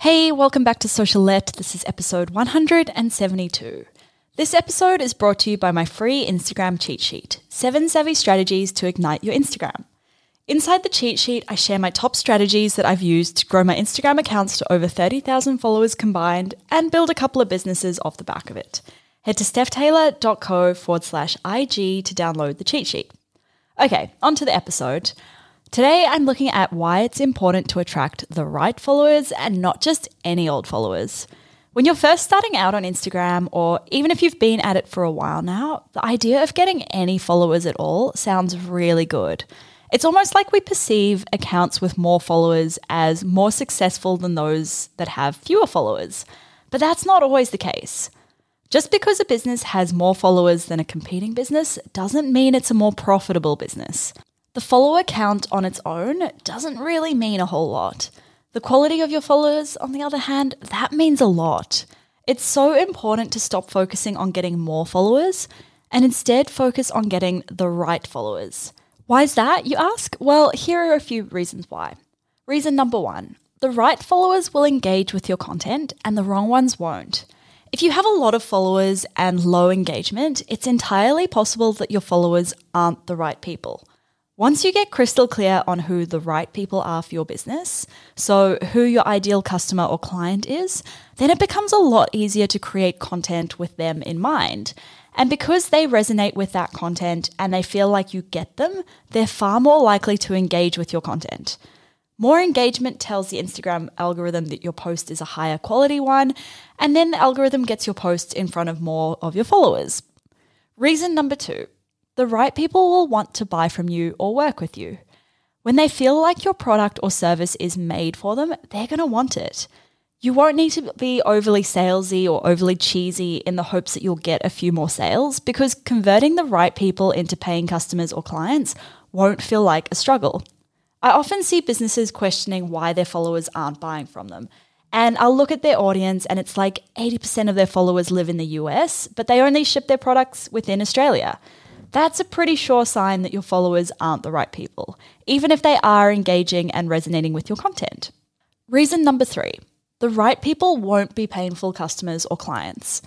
Hey, welcome back to Socialette. This is episode 172. This episode is brought to you by my free Instagram cheat sheet Seven Savvy Strategies to Ignite Your Instagram. Inside the cheat sheet, I share my top strategies that I've used to grow my Instagram accounts to over 30,000 followers combined and build a couple of businesses off the back of it. Head to stephtaylor.co forward slash IG to download the cheat sheet. Okay, on to the episode. Today, I'm looking at why it's important to attract the right followers and not just any old followers. When you're first starting out on Instagram, or even if you've been at it for a while now, the idea of getting any followers at all sounds really good. It's almost like we perceive accounts with more followers as more successful than those that have fewer followers. But that's not always the case. Just because a business has more followers than a competing business doesn't mean it's a more profitable business. The follower count on its own doesn't really mean a whole lot. The quality of your followers, on the other hand, that means a lot. It's so important to stop focusing on getting more followers and instead focus on getting the right followers. Why is that, you ask? Well, here are a few reasons why. Reason number one the right followers will engage with your content and the wrong ones won't. If you have a lot of followers and low engagement, it's entirely possible that your followers aren't the right people. Once you get crystal clear on who the right people are for your business, so who your ideal customer or client is, then it becomes a lot easier to create content with them in mind. And because they resonate with that content and they feel like you get them, they're far more likely to engage with your content. More engagement tells the Instagram algorithm that your post is a higher quality one, and then the algorithm gets your post in front of more of your followers. Reason number two the right people will want to buy from you or work with you. When they feel like your product or service is made for them, they're going to want it. You won't need to be overly salesy or overly cheesy in the hopes that you'll get a few more sales because converting the right people into paying customers or clients won't feel like a struggle. I often see businesses questioning why their followers aren't buying from them. And I'll look at their audience, and it's like 80% of their followers live in the US, but they only ship their products within Australia that's a pretty sure sign that your followers aren't the right people, even if they are engaging and resonating with your content. Reason number three the right people won't be painful customers or clients.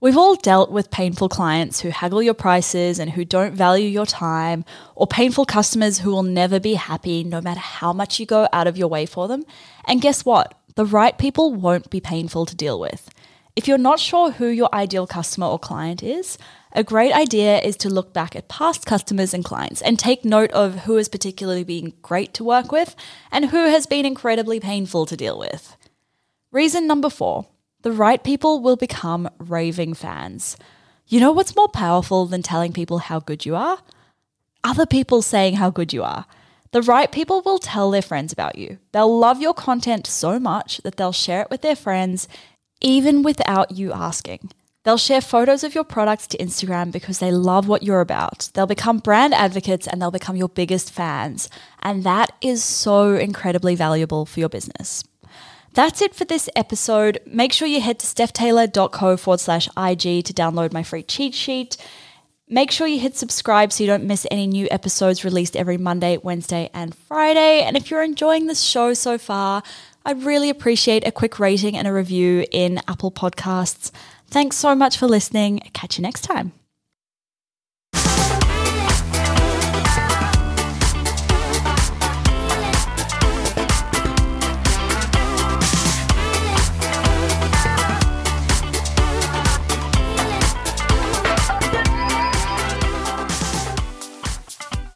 We've all dealt with painful clients who haggle your prices and who don't value your time, or painful customers who will never be happy no matter how much you go out of your way for them. And guess what? The right people won't be painful to deal with. If you're not sure who your ideal customer or client is, a great idea is to look back at past customers and clients and take note of who has particularly been great to work with and who has been incredibly painful to deal with. Reason number four the right people will become raving fans. You know what's more powerful than telling people how good you are? Other people saying how good you are. The right people will tell their friends about you. They'll love your content so much that they'll share it with their friends, even without you asking. They'll share photos of your products to Instagram because they love what you're about. They'll become brand advocates and they'll become your biggest fans. And that is so incredibly valuable for your business. That's it for this episode. Make sure you head to stephtaylor.co forward slash IG to download my free cheat sheet. Make sure you hit subscribe so you don't miss any new episodes released every Monday, Wednesday, and Friday. And if you're enjoying this show so far, I'd really appreciate a quick rating and a review in Apple Podcasts. Thanks so much for listening. Catch you next time.